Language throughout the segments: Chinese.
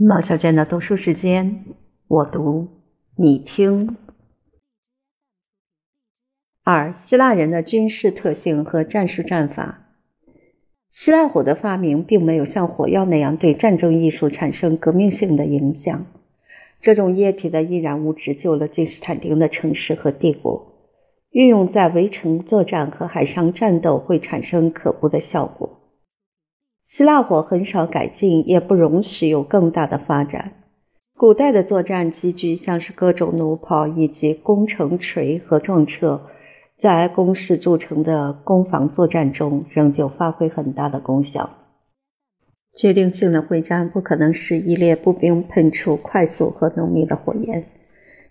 毛小娟的读书时间，我读你听。二、希腊人的军事特性和战术战法。希腊火的发明并没有像火药那样对战争艺术产生革命性的影响。这种液体的易燃物质救了君士坦丁的城市和帝国，运用在围城作战和海上战斗会产生可怖的效果。希腊火很少改进，也不容许有更大的发展。古代的作战机具，像是各种弩炮以及攻城锤和撞车，在工事筑成的攻防作战中仍旧发挥很大的功效。决定性的会战不可能是一列步兵喷出快速和浓密的火焰。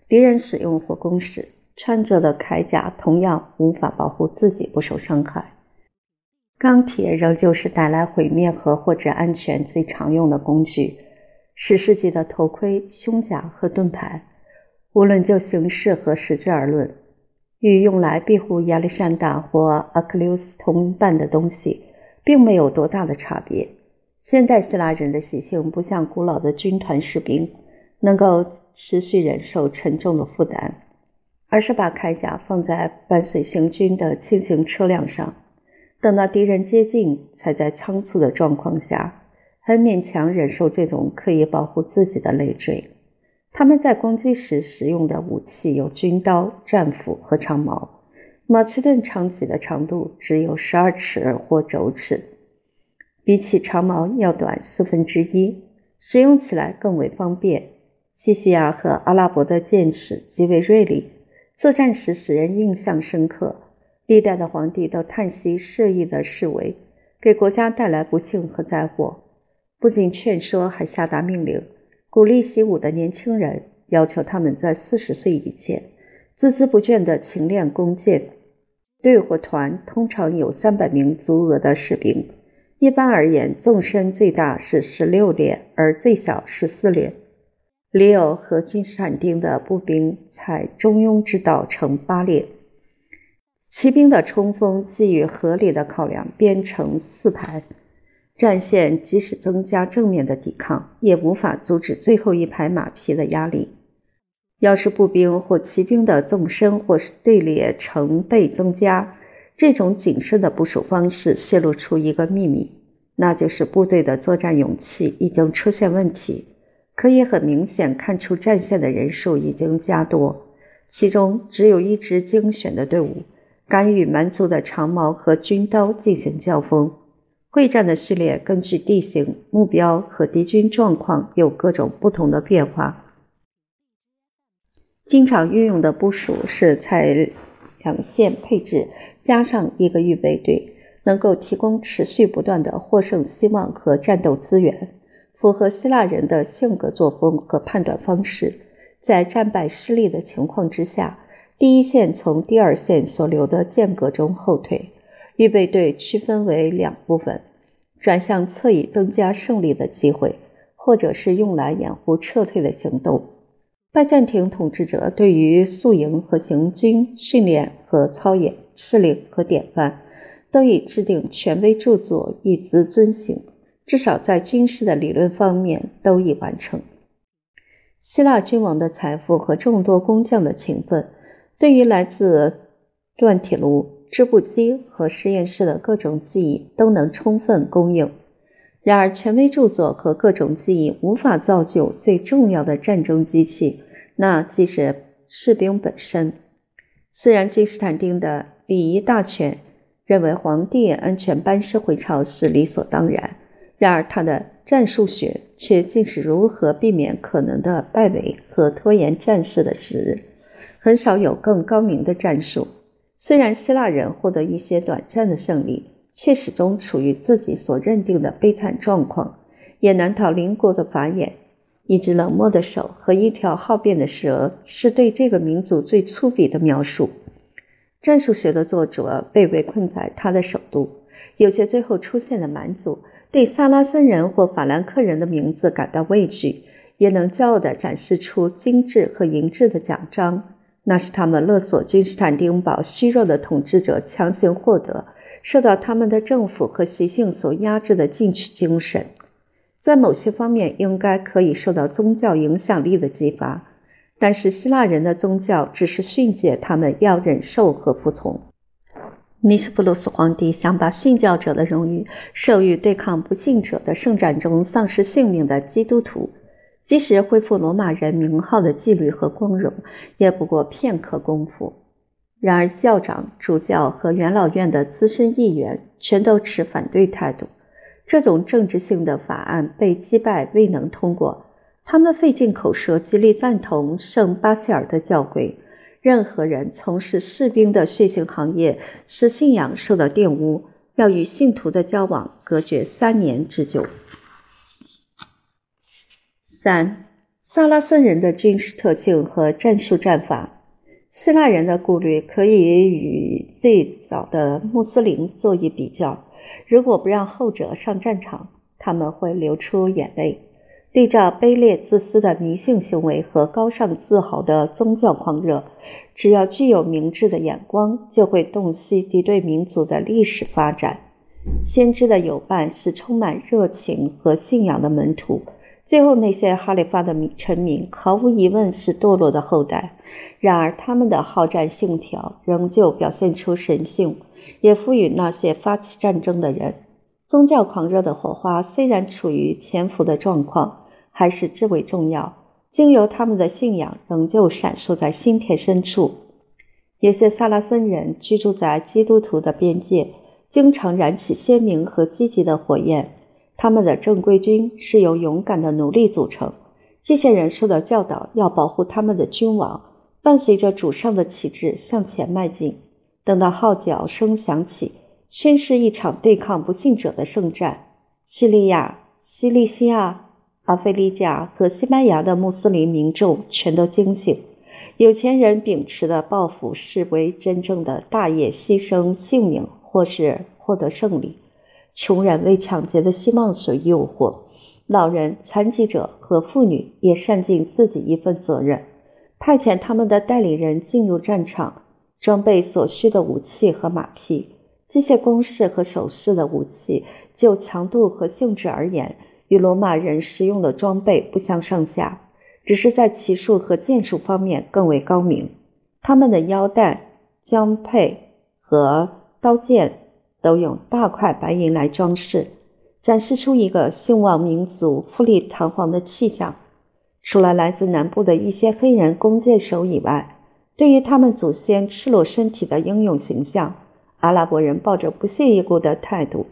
敌人使用火攻时，穿着的铠甲同样无法保护自己不受伤害。钢铁仍旧是带来毁灭和或者安全最常用的工具。史世纪的头盔、胸甲和盾牌，无论就形式和实质而论，与用来庇护亚历山大或阿克琉斯同伴的东西，并没有多大的差别。现代希腊人的习性不像古老的军团士兵，能够持续忍受沉重的负担，而是把铠甲放在伴随行军的轻型车辆上。等到敌人接近，才在仓促的状况下，很勉强忍受这种刻意保护自己的累赘。他们在攻击时使用的武器有军刀、战斧和长矛。马其顿长戟的长度只有十二尺或轴尺，比起长矛要短四分之一，使用起来更为方便。西西亚和阿拉伯的剑齿极为锐利，作战时使人印象深刻。历代的皇帝都叹息射意的示威，给国家带来不幸和灾祸。不仅劝说，还下达命令，鼓励习武的年轻人，要求他们在四十岁以前孜孜不倦地勤练弓箭。队或团通常有三百名足额的士兵，一般而言，纵深最大是十六列，而最小十四列。里奥和君士坦丁的步兵采中庸之道，成八列。骑兵的冲锋基于合理的考量，编成四排战线，即使增加正面的抵抗，也无法阻止最后一排马匹的压力。要是步兵或骑兵的纵深或是队列成倍增加，这种谨慎的部署方式泄露出一个秘密，那就是部队的作战勇气已经出现问题。可以很明显看出，战线的人数已经加多，其中只有一支精选的队伍。敢与蛮族的长矛和军刀进行交锋。会战的序列根据地形、目标和敌军状况有各种不同的变化。经常运用的部署是采两线配置，加上一个预备队，能够提供持续不断的获胜希望和战斗资源，符合希腊人的性格作风和判断方式。在战败失利的情况之下。第一线从第二线所留的间隔中后退，预备队区分为两部分，转向侧翼增加胜利的机会，或者是用来掩护撤退的行动。拜占庭统治者对于宿营和行军训练和操演敕令和典范，都已制定权威著作，以资遵行。至少在军事的理论方面都已完成。希腊君王的财富和众多工匠的勤奋。对于来自锻铁炉、织布机和实验室的各种技艺都能充分供应。然而，权威著作和各种技艺无法造就最重要的战争机器，那即是士兵本身。虽然君士坦丁的礼仪大全认为皇帝安全班师回朝是理所当然，然而他的战术学却竟是如何避免可能的败北和拖延战事的时日。很少有更高明的战术。虽然希腊人获得一些短暂的胜利，却始终处于自己所认定的悲惨状况，也难逃邻国的法眼。一只冷漠的手和一条好变的蛇，是对这个民族最粗鄙的描述。战术学的作者被围困在他的首都。有些最后出现的蛮族对萨拉森人或法兰克人的名字感到畏惧，也能骄傲地展示出精致和银质的奖章。那是他们勒索君士坦丁堡虚弱的统治者强行获得，受到他们的政府和习性所压制的进取精神。在某些方面应该可以受到宗教影响力的激发，但是希腊人的宗教只是训诫他们要忍受和服从。尼斯普鲁斯皇帝想把殉教者的荣誉授予对抗不信者的圣战中丧失性命的基督徒，即使恢复罗马人名号的纪律和光荣，也不过片刻功夫。然而，教长、主教和元老院的资深议员全都持反对态度。这种政治性的法案被击败，未能通过。他们费尽口舌，极力赞同圣巴西尔的教规。任何人从事士兵的血腥行业，使信仰受到玷污，要与信徒的交往隔绝三年之久。三、萨拉森人的军事特性和战术战法。希腊人的顾虑可以与最早的穆斯林做一比较。如果不让后者上战场，他们会流出眼泪。对照卑劣自私的迷信行为和高尚自豪的宗教狂热，只要具有明智的眼光，就会洞悉敌对民族的历史发展。先知的友伴是充满热情和信仰的门徒。最后，那些哈里发的臣民毫无疑问是堕落的后代。然而，他们的好战信条仍旧表现出神性，也赋予那些发起战争的人。宗教狂热的火花虽然处于潜伏的状况，还是至为重要。经由他们的信仰，仍旧闪烁在心田深处。有些萨拉森人居住在基督徒的边界，经常燃起鲜明和积极的火焰。他们的正规军是由勇敢的奴隶组成。这些人受到教导要保护他们的君王，伴随着主上的旗帜向前迈进。等到号角声响起。宣示一场对抗不幸者的圣战。叙利亚、西利西亚、阿非利加和西班牙的穆斯林民众全都惊醒。有钱人秉持的抱负视为真正的大业，牺牲性命或是获得胜利；穷人为抢劫的希望所诱惑；老人、残疾者和妇女也善尽自己一份责任，派遣他们的代理人进入战场，装备所需的武器和马匹。这些攻势和守势的武器，就强度和性质而言，与罗马人使用的装备不相上下，只是在骑术和剑术方面更为高明。他们的腰带、枪配和刀剑都用大块白银来装饰，展示出一个兴旺民族、富丽堂皇的气象。除了来自南部的一些黑人弓箭手以外，对于他们祖先赤裸身体的英勇形象。阿拉伯人抱着不屑一顾的态度，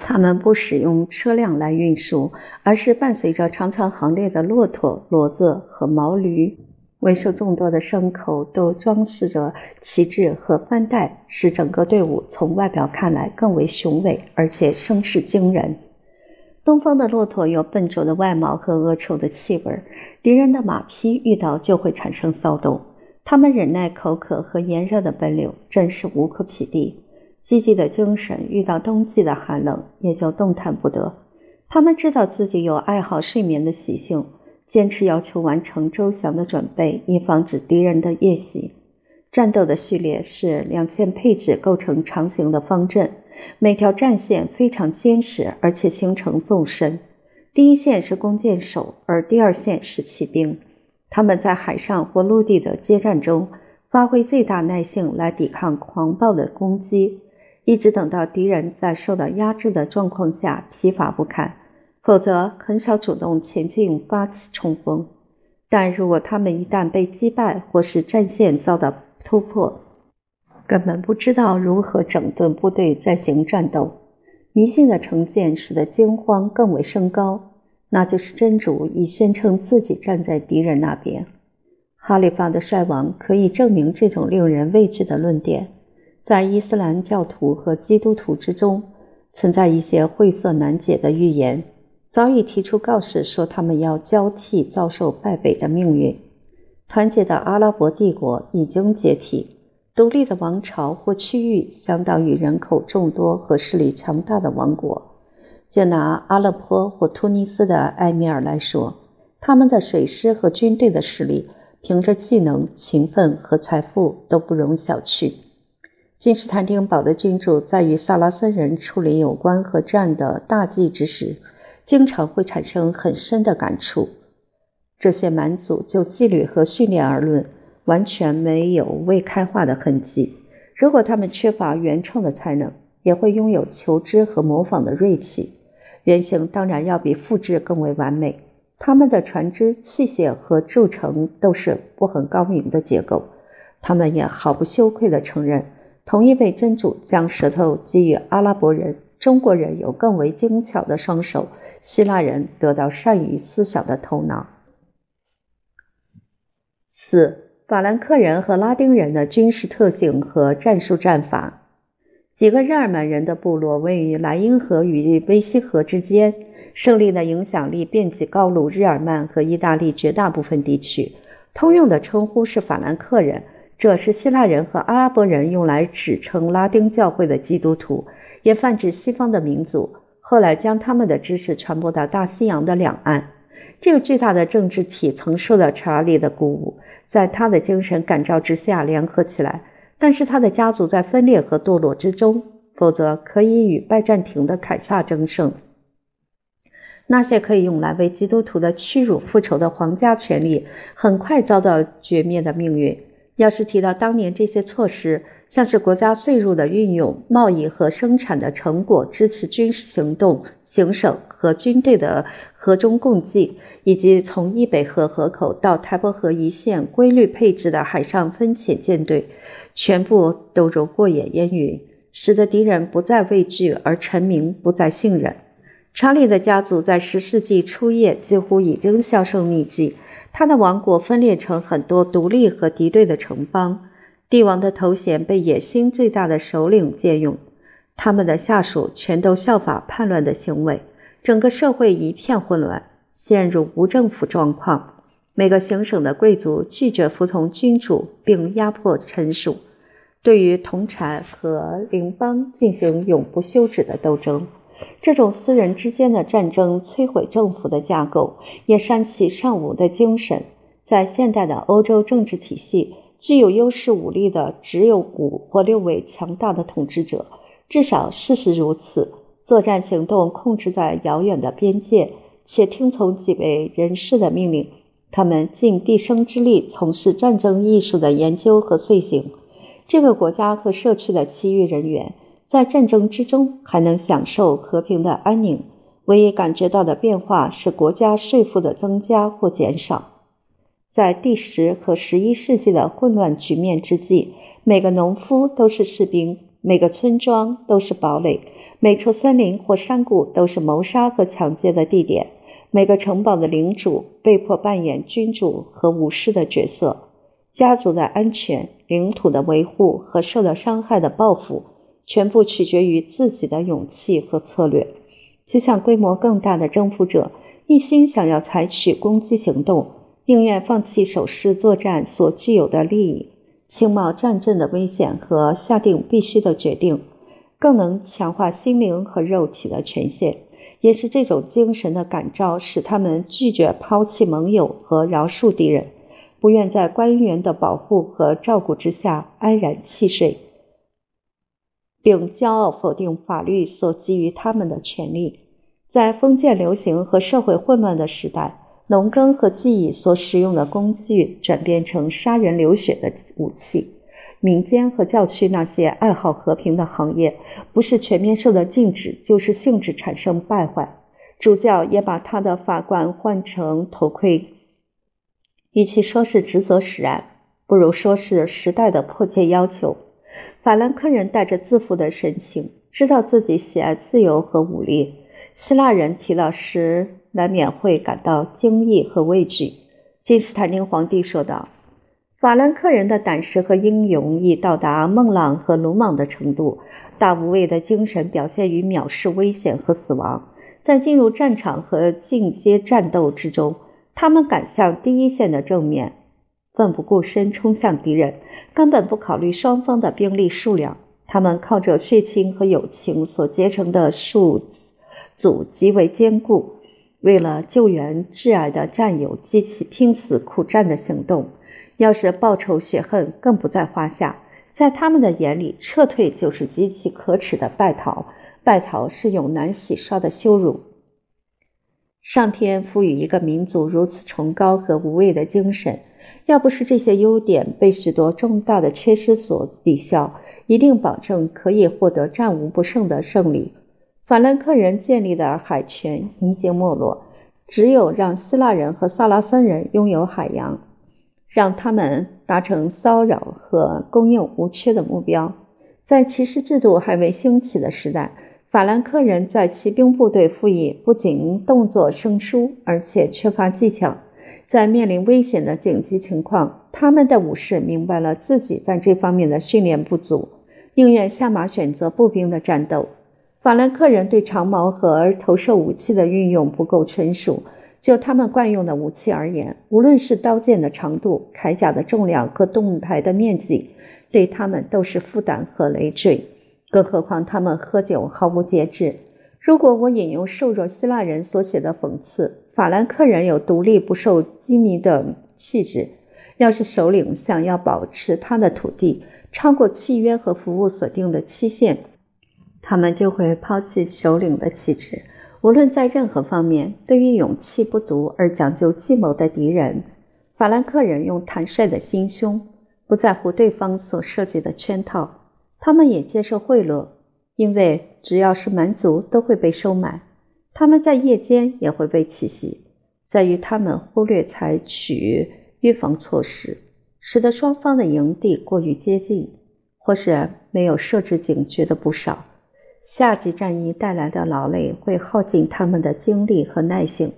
他们不使用车辆来运输，而是伴随着长长行列的骆驼、骡子和毛驴，为数众多的牲口都装饰着旗帜和帆带，使整个队伍从外表看来更为雄伟，而且声势惊人。东方的骆驼有笨拙的外貌和恶臭的气味，敌人的马匹遇到就会产生骚动。他们忍耐口渴和炎热的奔流，真是无可匹敌。积极的精神遇到冬季的寒冷，也就动弹不得。他们知道自己有爱好睡眠的习性，坚持要求完成周详的准备，以防止敌人的夜袭。战斗的序列是两线配置构成长形的方阵，每条战线非常坚实，而且形成纵深。第一线是弓箭手，而第二线是骑兵。他们在海上或陆地的接战中，发挥最大耐性来抵抗狂暴的攻击，一直等到敌人在受到压制的状况下疲乏不堪，否则很少主动前进发起冲锋。但如果他们一旦被击败，或是战线遭到突破，根本不知道如何整顿部队再行战斗。迷信的成见使得惊慌更为升高。那就是真主已宣称自己站在敌人那边。哈里发的衰亡可以证明这种令人畏惧的论点。在伊斯兰教徒和基督徒之中，存在一些晦涩难解的预言，早已提出告示说他们要交替遭受败北的命运。团结的阿拉伯帝国已经解体，独立的王朝或区域相当于人口众多和势力强大的王国。就拿阿勒颇或突尼斯的埃米尔来说，他们的水师和军队的实力，凭着技能、勤奋和财富都不容小觑。君士坦丁堡的君主在与萨拉森人处理有关和战的大计之时，经常会产生很深的感触。这些蛮族就纪律和训练而论，完全没有未开化的痕迹。如果他们缺乏原创的才能，也会拥有求知和模仿的锐气。原型当然要比复制更为完美。他们的船只、器械和铸成都是不很高明的结构。他们也毫不羞愧地承认，同一位真主将舌头给予阿拉伯人，中国人有更为精巧的双手，希腊人得到善于思想的头脑。四、法兰克人和拉丁人的军事特性和战术战法。几个日耳曼人的部落位于莱茵河与威西河之间，胜利的影响力遍及高卢、日耳曼和意大利绝大部分地区。通用的称呼是法兰克人，这是希腊人和阿拉伯人用来指称拉丁教会的基督徒，也泛指西方的民族。后来将他们的知识传播到大西洋的两岸。这个巨大的政治体曾受到查理的鼓舞，在他的精神感召之下联合起来。但是他的家族在分裂和堕落之中，否则可以与拜占庭的凯撒争胜。那些可以用来为基督徒的屈辱复仇的皇家权力，很快遭到绝灭的命运。要是提到当年这些措施，像是国家税入的运用、贸易和生产的成果、支持军事行动、行省和军队的河中共济，以及从易北河河口到台伯河一线规律配置的海上分遣舰队。全部都如过眼烟云，使得敌人不再畏惧，而臣民不再信任。查理的家族在十世纪初叶几乎已经销声匿迹，他的王国分裂成很多独立和敌对的城邦。帝王的头衔被野心最大的首领借用，他们的下属全都效法叛乱的行为，整个社会一片混乱，陷入无政府状况。每个行省的贵族拒绝服从君主，并压迫臣属。对于同产和邻邦进行永不休止的斗争，这种私人之间的战争摧毁政府的架构，也煽起尚武的精神。在现代的欧洲政治体系，具有优势武力的只有五或六位强大的统治者，至少事实如此。作战行动控制在遥远的边界，且听从几位人士的命令。他们尽毕生之力从事战争艺术的研究和遂行。这个国家和社区的其余人员在战争之中还能享受和平的安宁，唯一感觉到的变化是国家税负的增加或减少。在第十和十一世纪的混乱局面之际，每个农夫都是士兵，每个村庄都是堡垒，每处森林或山谷都是谋杀和抢劫的地点。每个城堡的领主被迫扮演君主和武士的角色。家族的安全、领土的维护和受到伤害的报复，全部取决于自己的勇气和策略。就像规模更大的征服者一心想要采取攻击行动，宁愿放弃守势作战所具有的利益，轻冒战阵的危险和下定必须的决定，更能强化心灵和肉体的权限。也是这种精神的感召，使他们拒绝抛弃盟友和饶恕敌人。不愿在官员的保护和照顾之下安然弃睡，并骄傲否定法律所给予他们的权利。在封建流行和社会混乱的时代，农耕和技艺所使用的工具转变成杀人流血的武器。民间和教区那些爱好和平的行业，不是全面受到禁止，就是性质产生败坏。主教也把他的法官换成头盔。与其说是职责使然，不如说是时代的迫切要求。法兰克人带着自负的神情，知道自己喜爱自由和武力。希腊人提到时，难免会感到惊异和畏惧。君士坦丁皇帝说道：“法兰克人的胆识和英勇已到达孟浪和鲁莽的程度，大无畏的精神表现于藐视危险和死亡，在进入战场和进阶战斗之中。”他们敢向第一线的正面，奋不顾身冲向敌人，根本不考虑双方的兵力数量。他们靠着血亲和友情所结成的数组极为坚固，为了救援挚爱的战友，激起拼死苦战的行动。要是报仇雪恨，更不在话下。在他们的眼里，撤退就是极其可耻的败逃，败逃是永难洗刷的羞辱。上天赋予一个民族如此崇高和无畏的精神，要不是这些优点被许多重大的缺失所抵消，一定保证可以获得战无不胜的胜利。法兰克人建立的海权已经没落，只有让希腊人和萨拉森人拥有海洋，让他们达成骚扰和供应无缺的目标。在骑士制度还未兴起的时代，法兰克人在骑兵部队服役，不仅动作生疏，而且缺乏技巧。在面临危险的紧急情况，他们的武士明白了自己在这方面的训练不足，宁愿下马选择步兵的战斗。法兰克人对长矛和投射武器的运用不够纯熟。就他们惯用的武器而言，无论是刀剑的长度、铠甲的重量和盾牌的面积。对他们都是负担和累赘，更何况他们喝酒毫无节制。如果我引用瘦弱希腊人所写的讽刺，法兰克人有独立不受羁縻的气质。要是首领想要保持他的土地超过契约和服务所定的期限，他们就会抛弃首领的气质。无论在任何方面，对于勇气不足而讲究计谋的敌人，法兰克人用坦率的心胸。不在乎对方所设计的圈套，他们也接受贿赂，因为只要是蛮族都会被收买。他们在夜间也会被奇袭，在于他们忽略采取预防措施，使得双方的营地过于接近，或是没有设置警觉的不少。夏季战役带来的劳累会耗尽他们的精力和耐性。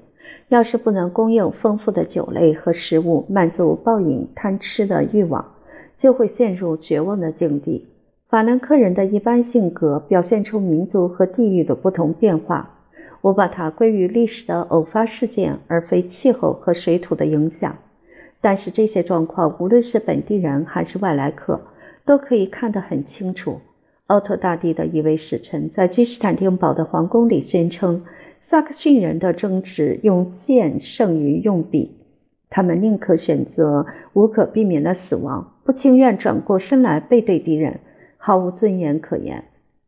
要是不能供应丰富的酒类和食物，满足暴饮贪吃的欲望。就会陷入绝望的境地。法兰克人的一般性格表现出民族和地域的不同变化，我把它归于历史的偶发事件，而非气候和水土的影响。但是这些状况，无论是本地人还是外来客，都可以看得很清楚。奥特大帝的一位使臣在君士坦丁堡的皇宫里宣称，萨克逊人的争执用剑胜于用笔。他们宁可选择无可避免的死亡，不情愿转过身来背对敌人，毫无尊严可言。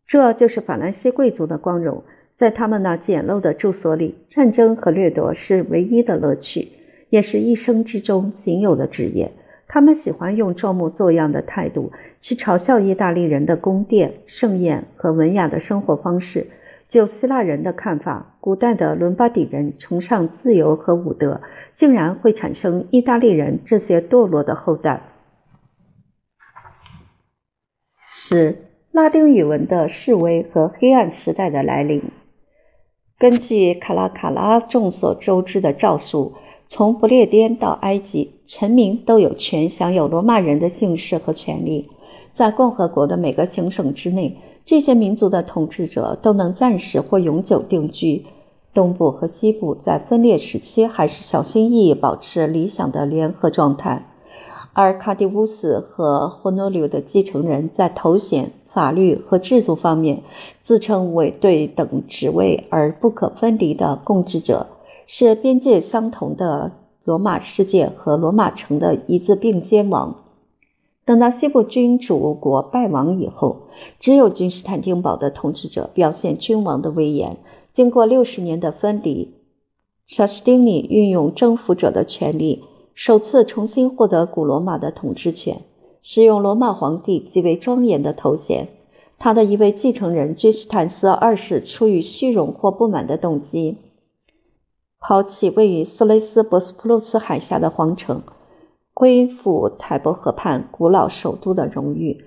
这就是法兰西贵族的光荣。在他们那简陋的住所里，战争和掠夺是唯一的乐趣，也是一生之中仅有的职业。他们喜欢用装模作样的态度去嘲笑意大利人的宫殿、盛宴和文雅的生活方式。就希腊人的看法，古代的伦巴底人崇尚自由和武德，竟然会产生意大利人这些堕落的后代。十、拉丁语文的示威和黑暗时代的来临。根据卡拉卡拉众所周知的诏书，从不列颠到埃及，臣民都有权享有罗马人的姓氏和权利，在共和国的每个行省之内。这些民族的统治者都能暂时或永久定居。东部和西部在分裂时期还是小心翼翼保持理想的联合状态，而卡迪乌斯和霍诺柳的继承人在头衔、法律和制度方面自称为对等职位而不可分离的共治者，是边界相同的罗马世界和罗马城的一字并肩王。等到西部君主国败亡以后，只有君士坦丁堡的统治者表现君王的威严。经过六十年的分离，查士丁尼运用征服者的权利，首次重新获得古罗马的统治权，使用罗马皇帝极为庄严的头衔。他的一位继承人君士坦斯二世出于虚荣或不满的动机，抛弃位于斯雷斯博斯普鲁斯海峡的皇城。恢复台伯河畔古老首都的荣誉，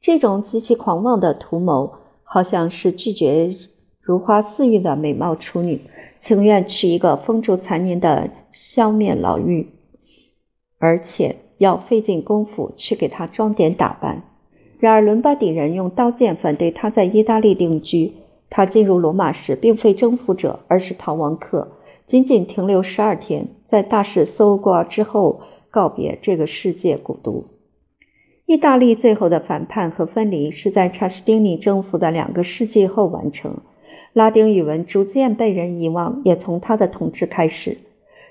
这种极其狂妄的图谋，好像是拒绝如花似玉的美貌处女，情愿娶一个风烛残年的消面老妪，而且要费尽功夫去给她装点打扮。然而，伦巴底人用刀剑反对他在意大利定居。他进入罗马时，并非征服者，而是逃亡客，仅仅停留十二天，在大使搜刮之后。告别这个世界古都。意大利最后的反叛和分离是在查士丁尼征服的两个世纪后完成。拉丁语文逐渐被人遗忘，也从他的统治开始。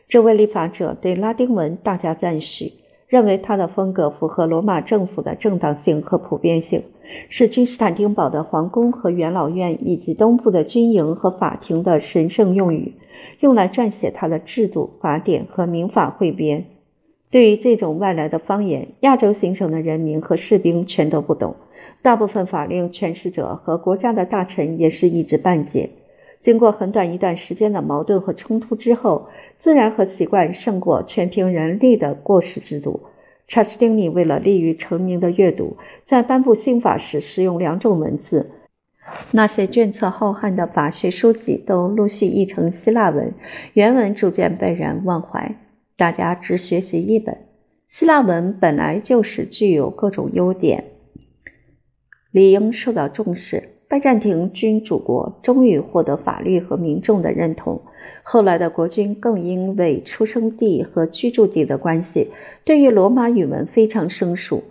这位立法者对拉丁文大加赞许，认为他的风格符合罗马政府的正当性和普遍性，是君士坦丁堡的皇宫和元老院以及东部的军营和法庭的神圣用语，用来撰写他的制度、法典和民法汇编。对于这种外来的方言，亚洲行省的人民和士兵全都不懂。大部分法令诠释者和国家的大臣也是一知半解。经过很短一段时间的矛盾和冲突之后，自然和习惯胜过全凭人力的过时制度。查士丁尼为了利于成名的阅读，在颁布新法时使用两种文字。那些卷册浩瀚的法学书籍都陆续译成希腊文，原文逐渐被人忘怀。大家只学习一本希腊文，本来就是具有各种优点，理应受到重视。拜占庭君主国终于获得法律和民众的认同，后来的国君更因为出生地和居住地的关系，对于罗马语文非常生疏。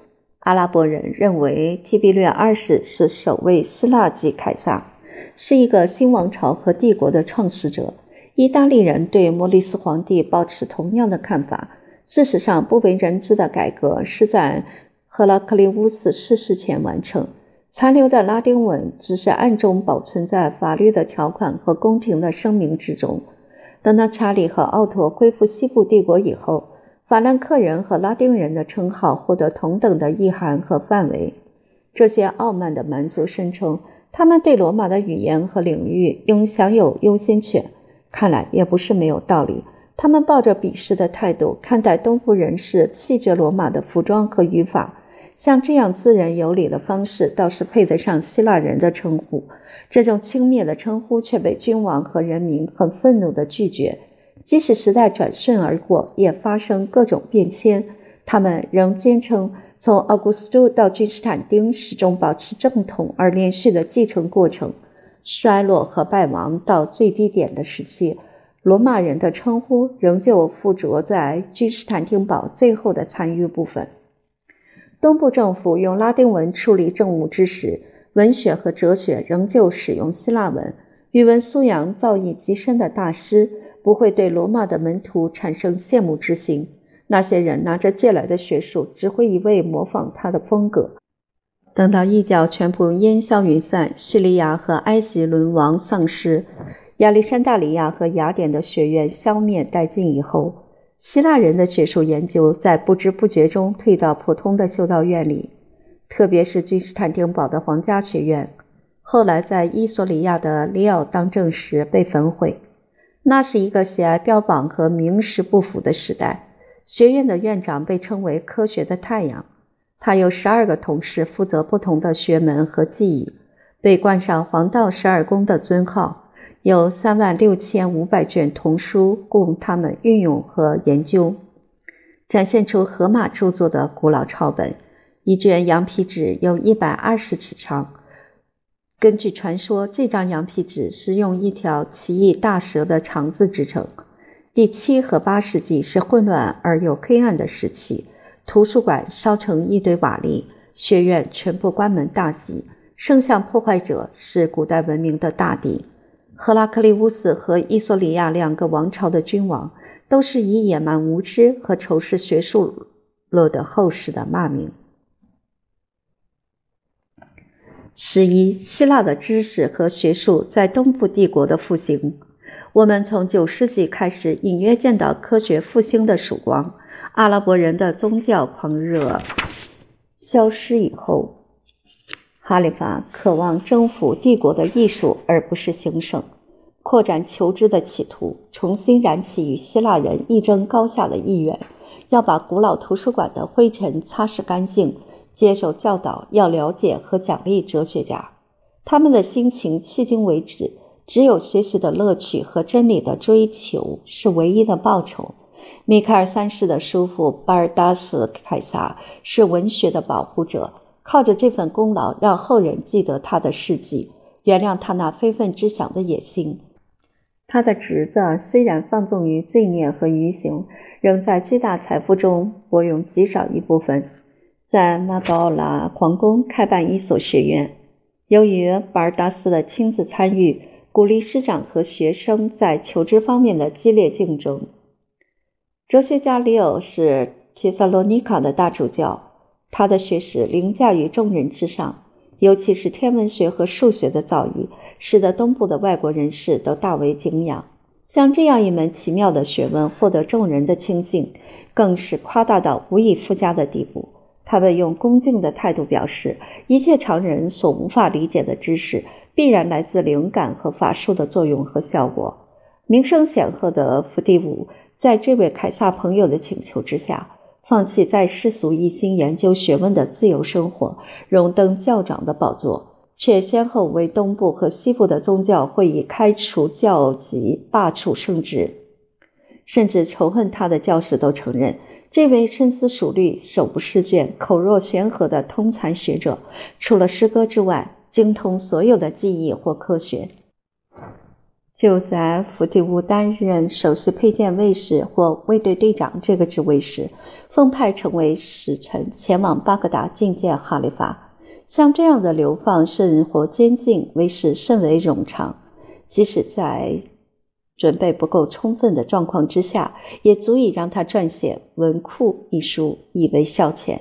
阿拉伯人认为提比略二世是首位希腊籍凯撒，是一个新王朝和帝国的创始者。意大利人对莫里斯皇帝保持同样的看法。事实上，不为人知的改革是在赫拉克利乌斯逝世前完成。残留的拉丁文只是暗中保存在法律的条款和宫廷的声明之中。等到查理和奥托恢复西部帝国以后，法兰克人和拉丁人的称号获得同等的意涵和范围。这些傲慢的蛮族声称，他们对罗马的语言和领域应享有优先权。看来也不是没有道理。他们抱着鄙视的态度看待东部人士弃绝罗马的服装和语法，像这样自然有礼的方式倒是配得上希腊人的称呼。这种轻蔑的称呼却被君王和人民很愤怒地拒绝。即使时代转瞬而过，也发生各种变迁，他们仍坚称从奥古斯都到君士坦丁始终保持正统而连续的继承过程。衰落和败亡到最低点的时期，罗马人的称呼仍旧附着在君士坦丁堡最后的残余部分。东部政府用拉丁文处理政务之时，文学和哲学仍旧使用希腊文。语文素养造诣极深的大师不会对罗马的门徒产生羡慕之心。那些人拿着借来的学术，只会一味模仿他的风格。等到异教全部烟消云散，叙利亚和埃及沦亡丧失，亚历山大里亚和雅典的学院消灭殆尽以后，希腊人的学术研究在不知不觉中退到普通的修道院里，特别是君士坦丁堡的皇家学院，后来在伊索里亚的里奥当政时被焚毁。那是一个喜爱标榜和名实不符的时代。学院的院长被称为“科学的太阳”。他有十二个同事，负责不同的学门和技艺，被冠上“黄道十二宫”的尊号。有三万六千五百卷童书供他们运用和研究，展现出荷马著作的古老抄本。一卷羊皮纸有一百二十尺长。根据传说，这张羊皮纸是用一条奇异大蛇的肠子制成。第七和八世纪是混乱而又黑暗的时期。图书馆烧成一堆瓦砾，学院全部关门大吉。圣像破坏者是古代文明的大敌。赫拉克利乌斯和伊索里亚两个王朝的君王，都是以野蛮无知和仇视学术落得后世的骂名。十一，希腊的知识和学术在东部帝国的复兴。我们从九世纪开始隐约见到科学复兴的曙光。阿拉伯人的宗教狂热消失以后，哈里发渴望征服帝国的艺术，而不是兴盛、扩展求知的企图，重新燃起与希腊人一争高下的意愿，要把古老图书馆的灰尘擦拭干净，接受教导，要了解和奖励哲学家。他们的心情迄今为止，只有学习的乐趣和真理的追求是唯一的报酬。米开尔三世的叔父巴尔达斯凯撒是文学的保护者，靠着这份功劳，让后人记得他的事迹，原谅他那非分之想的野心。他的侄子虽然放纵于罪孽和愚行，仍在巨大财富中拨用极少一部分，在马宝拉皇宫开办一所学院。由于巴尔达斯的亲自参与，鼓励师长和学生在求知方面的激烈竞争。哲学家里奥是提萨罗尼卡的大主教，他的学识凌驾于众人之上。尤其是天文学和数学的造诣，使得东部的外国人士都大为敬仰。像这样一门奇妙的学问获得众人的亲信，更是夸大到无以复加的地步。他们用恭敬的态度表示，一切常人所无法理解的知识，必然来自灵感和法术的作用和效果。名声显赫的伏地武，在这位凯撒朋友的请求之下，放弃在世俗一心研究学问的自由生活，荣登教长的宝座。却先后为东部和西部的宗教会议开除教籍、罢黜圣职，甚至仇恨他的教士都承认，这位深思熟虑、手不释卷、口若悬河的通才学者，除了诗歌之外，精通所有的技艺或科学。就在伏地乌担任首席佩剑卫士或卫队队长这个职位时，奉派成为使臣前往巴格达觐见哈里发。像这样的流放甚或监禁，为时甚为冗长。即使在准备不够充分的状况之下，也足以让他撰写《文库》一书，以为消遣。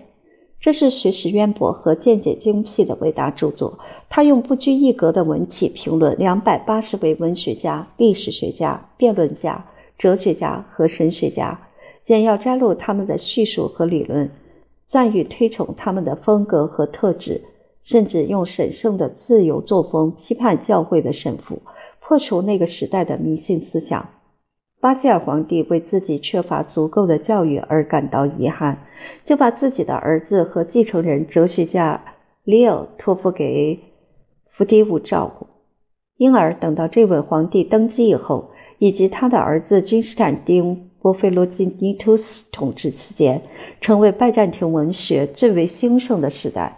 这是学识渊博和见解精辟的伟大著作。他用不拘一格的文体评论两百八十位文学家、历史学家、辩论家、哲学家和神学家，简要摘录他们的叙述和理论，赞誉推崇他们的风格和特质。甚至用神圣的自由作风批判教会的神父，破除那个时代的迷信思想。巴西尔皇帝为自己缺乏足够的教育而感到遗憾，就把自己的儿子和继承人哲学家里奥托付给伏迪武照顾。因而，等到这位皇帝登基以后，以及他的儿子君士坦丁·波菲罗基尼图斯统治期间，成为拜占庭文学最为兴盛的时代。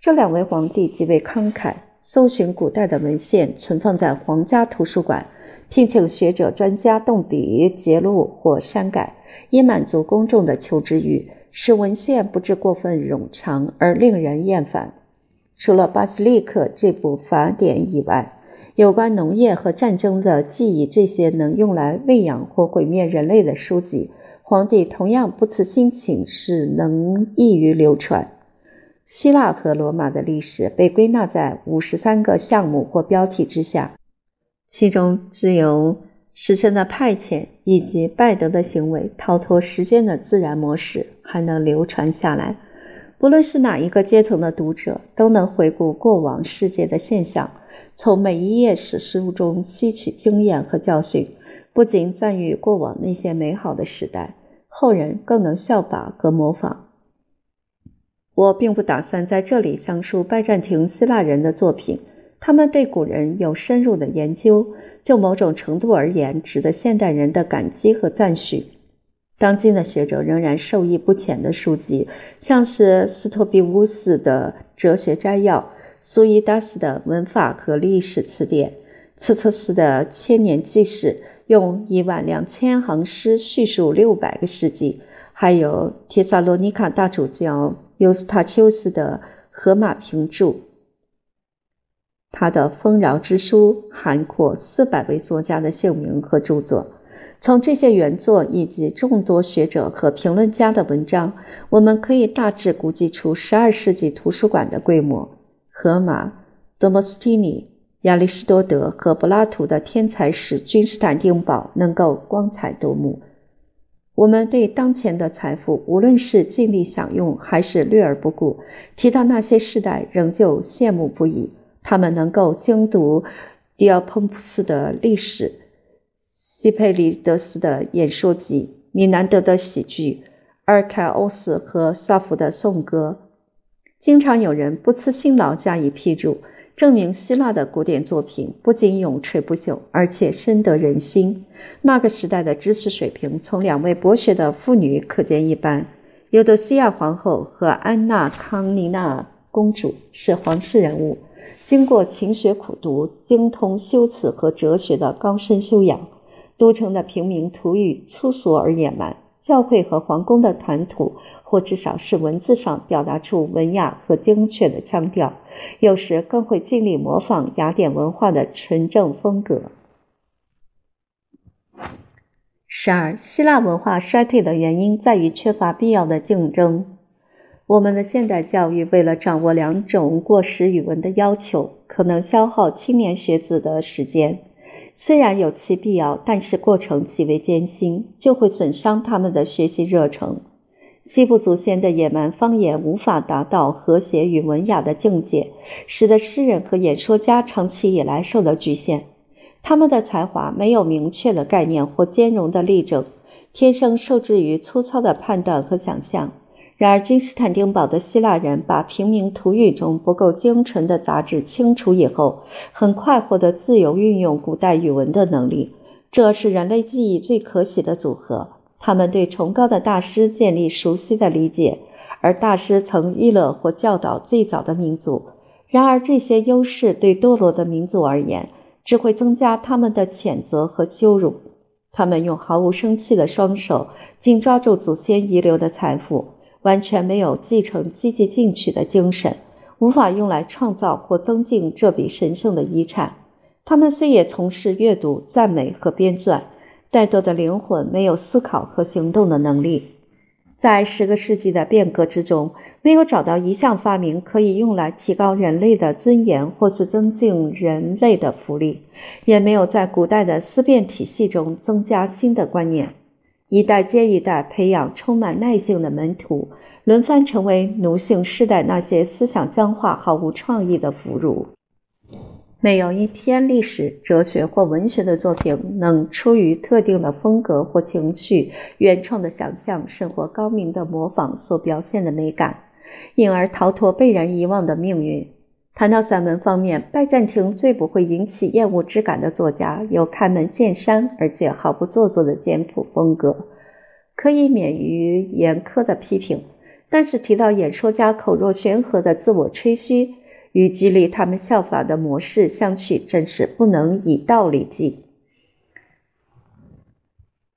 这两位皇帝极为慷慨，搜寻古代的文献，存放在皇家图书馆，聘请学者专家动笔揭录或删改，以满足公众的求知欲，使文献不致过分冗长而令人厌烦。除了巴西利克这部法典以外，有关农业和战争的记忆，这些能用来喂养或毁灭人类的书籍，皇帝同样不辞辛勤，使能易于流传。希腊和罗马的历史被归纳在五十三个项目或标题之下，其中只有使臣的派遣以及拜德的行为逃脱时间的自然模式还能流传下来。不论是哪一个阶层的读者，都能回顾过往世界的现象，从每一页史书中吸取经验和教训，不仅赞誉过往那些美好的时代，后人更能效法和模仿。我并不打算在这里详述拜占庭希腊人的作品，他们对古人有深入的研究，就某种程度而言，值得现代人的感激和赞许。当今的学者仍然受益不浅的书籍，像是斯托比乌斯的《哲学摘要》，苏伊达斯的《文法和历史词典》，策策斯的《千年纪事》，用一万两千行诗叙述六百个世纪，还有帖萨罗尼卡大主教。尤斯塔丘斯的《荷马评注》，他的丰饶之书涵括四百位作家的姓名和著作。从这些原作以及众多学者和评论家的文章，我们可以大致估计出十二世纪图书馆的规模。荷马、德莫斯蒂尼、亚里士多德和柏拉图的天才使君士坦丁堡能够光彩夺目。我们对当前的财富，无论是尽力享用还是略而不顾，提到那些世代，仍旧羡慕不已。他们能够精读迪奥彭普斯的历史、西佩里德斯的演说集、米南德的喜剧、阿尔凯欧斯和萨福的颂歌。经常有人不辞辛劳加以批注。证明希腊的古典作品不仅永垂不朽，而且深得人心。那个时代的知识水平，从两位博学的妇女可见一斑。尤多西亚皇后和安娜康尼娜公主是皇室人物，经过勤学苦读，精通修辞和哲学的高深修养。都城的平民土语粗俗而野蛮，教会和皇宫的谈吐，或至少是文字上表达出文雅和精确的腔调。有时更会尽力模仿雅典文化的纯正风格。十二，希腊文化衰退的原因在于缺乏必要的竞争。我们的现代教育为了掌握两种过时语文的要求，可能消耗青年学子的时间。虽然有其必要，但是过程极为艰辛，就会损伤他们的学习热忱。西部祖先的野蛮方言无法达到和谐与文雅的境界，使得诗人和演说家长期以来受到局限。他们的才华没有明确的概念或兼容的例证，天生受制于粗糙的判断和想象。然而，君士坦丁堡的希腊人把平民土语中不够精纯的杂质清除以后，很快获得自由运用古代语文的能力。这是人类记忆最可喜的组合。他们对崇高的大师建立熟悉的理解，而大师曾娱乐或教导最早的民族。然而，这些优势对堕落的民族而言，只会增加他们的谴责和羞辱。他们用毫无生气的双手紧抓住祖先遗留的财富。完全没有继承积极进取的精神，无法用来创造或增进这笔神圣的遗产。他们虽也从事阅读、赞美和编撰，再多的灵魂没有思考和行动的能力。在十个世纪的变革之中，没有找到一项发明可以用来提高人类的尊严或是增进人类的福利，也没有在古代的思辨体系中增加新的观念。一代接一代培养充满耐性的门徒，轮番成为奴性世代那些思想僵化、毫无创意的俘虏。没有一篇历史、哲学或文学的作品能出于特定的风格或情绪、原创的想象，甚或高明的模仿所表现的美感，因而逃脱被人遗忘的命运。谈到散文方面，拜占庭最不会引起厌恶之感的作家有开门见山而且毫不做作的简朴风格，可以免于严苛的批评。但是提到演说家口若悬河的自我吹嘘与激励他们效法的模式相去，真是不能以道理计。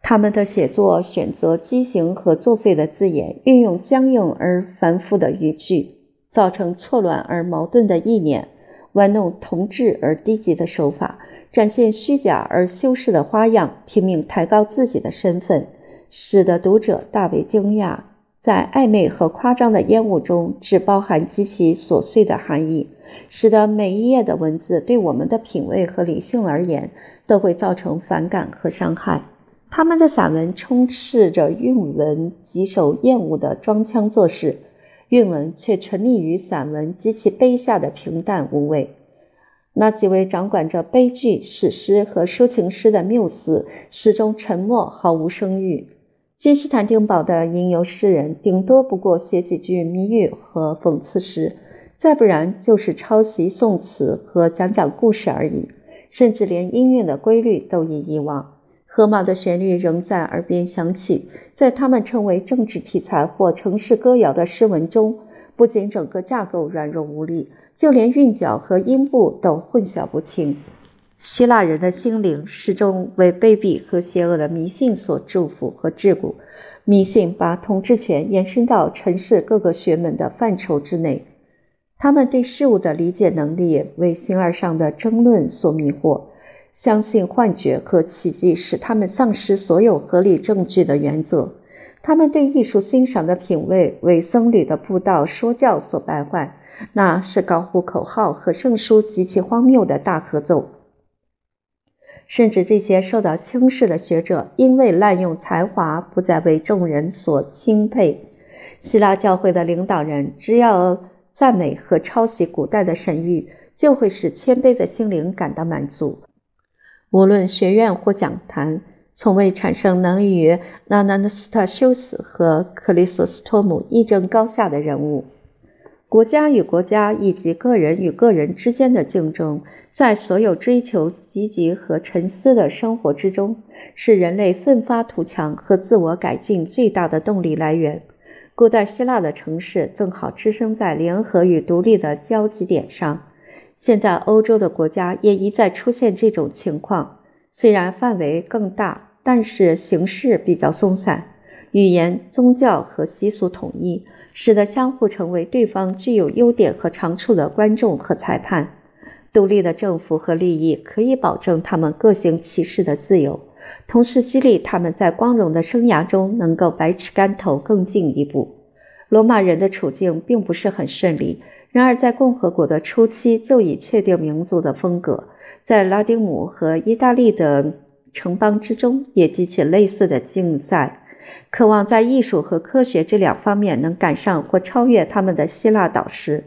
他们的写作选择畸形和作废的字眼，运用僵硬而繁复的语句。造成错乱而矛盾的意念，玩弄同质而低级的手法，展现虚假而修饰的花样，拼命抬高自己的身份，使得读者大为惊讶。在暧昧和夸张的烟雾中，只包含极其琐碎的含义，使得每一页的文字对我们的品味和理性而言都会造成反感和伤害。他们的散文充斥着韵文极受厌恶的装腔作势。韵文却沉溺于散文及其卑下的平淡无味。那几位掌管着悲剧、史诗和抒情诗的缪斯始终沉默，毫无声誉。君士坦丁堡的吟游诗人顶多不过写几句谜语和讽刺诗，再不然就是抄袭宋词和讲讲故事而已，甚至连音乐的规律都已遗忘。荷马的旋律仍在耳边响起，在他们称为政治题材或城市歌谣的诗文中，不仅整个架构软弱无力，就连韵脚和音部都混淆不清。希腊人的心灵始终为卑鄙和邪恶的迷信所祝福和桎梏，迷信把统治权延伸到城市各个学门的范畴之内。他们对事物的理解能力为形而上的争论所迷惑。相信幻觉和奇迹使他们丧失所有合理证据的原则。他们对艺术欣赏的品味为僧侣的布道说教所败坏，那是高呼口号和圣书极其荒谬的大合奏。甚至这些受到轻视的学者，因为滥用才华，不再为众人所钦佩。希腊教会的领导人只要赞美和抄袭古代的神谕，就会使谦卑的心灵感到满足。无论学院或讲坛，从未产生能与纳纳斯塔修斯和克里索斯托姆一争高下的人物。国家与国家以及个人与个人之间的竞争，在所有追求积极和沉思的生活之中，是人类奋发图强和自我改进最大的动力来源。古代希腊的城市正好置身在联合与独立的交集点上。现在，欧洲的国家也一再出现这种情况，虽然范围更大，但是形式比较松散，语言、宗教和习俗统一，使得相互成为对方具有优点和长处的观众和裁判。独立的政府和利益可以保证他们各行其事的自由，同时激励他们在光荣的生涯中能够百尺竿头更进一步。罗马人的处境并不是很顺利。然而，在共和国的初期就已确定民族的风格，在拉丁姆和意大利的城邦之中也激起类似的竞赛，渴望在艺术和科学这两方面能赶上或超越他们的希腊导师。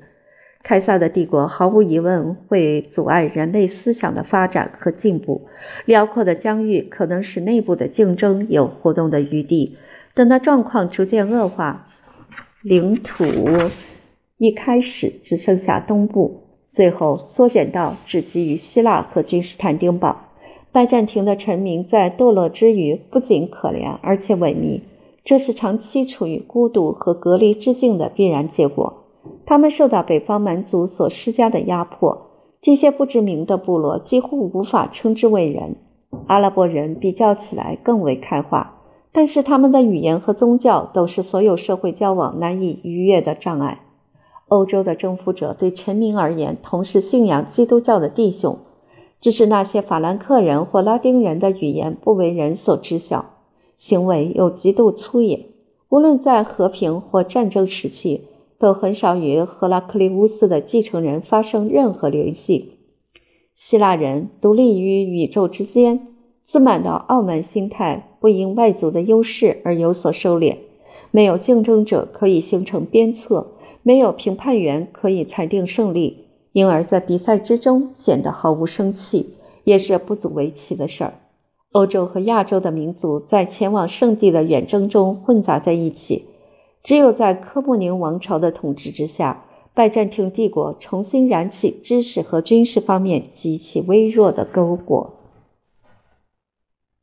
凯撒的帝国毫无疑问会阻碍人类思想的发展和进步。辽阔的疆域可能使内部的竞争有活动的余地。等到状况逐渐恶化，领土一开始只剩下东部，最后缩减到只基于希腊和君士坦丁堡。拜占庭的臣民在堕落之余不仅可怜，而且萎靡，这是长期处于孤独和隔离之境的必然结果。他们受到北方蛮族所施加的压迫，这些不知名的部落几乎无法称之为人。阿拉伯人比较起来更为开化，但是他们的语言和宗教都是所有社会交往难以逾越的障碍。欧洲的征服者对臣民而言，同是信仰基督教的弟兄，只是那些法兰克人或拉丁人的语言不为人所知晓，行为又极度粗野。无论在和平或战争时期。都很少与赫拉克利乌斯的继承人发生任何联系。希腊人独立于宇宙之间，自满的傲慢心态不因外族的优势而有所收敛。没有竞争者可以形成鞭策，没有评判员可以裁定胜利，因而，在比赛之中显得毫无生气，也是不足为奇的事儿。欧洲和亚洲的民族在前往圣地的远征中混杂在一起。只有在科穆宁王朝的统治之下，拜占庭帝国重新燃起知识和军事方面极其微弱的篝火。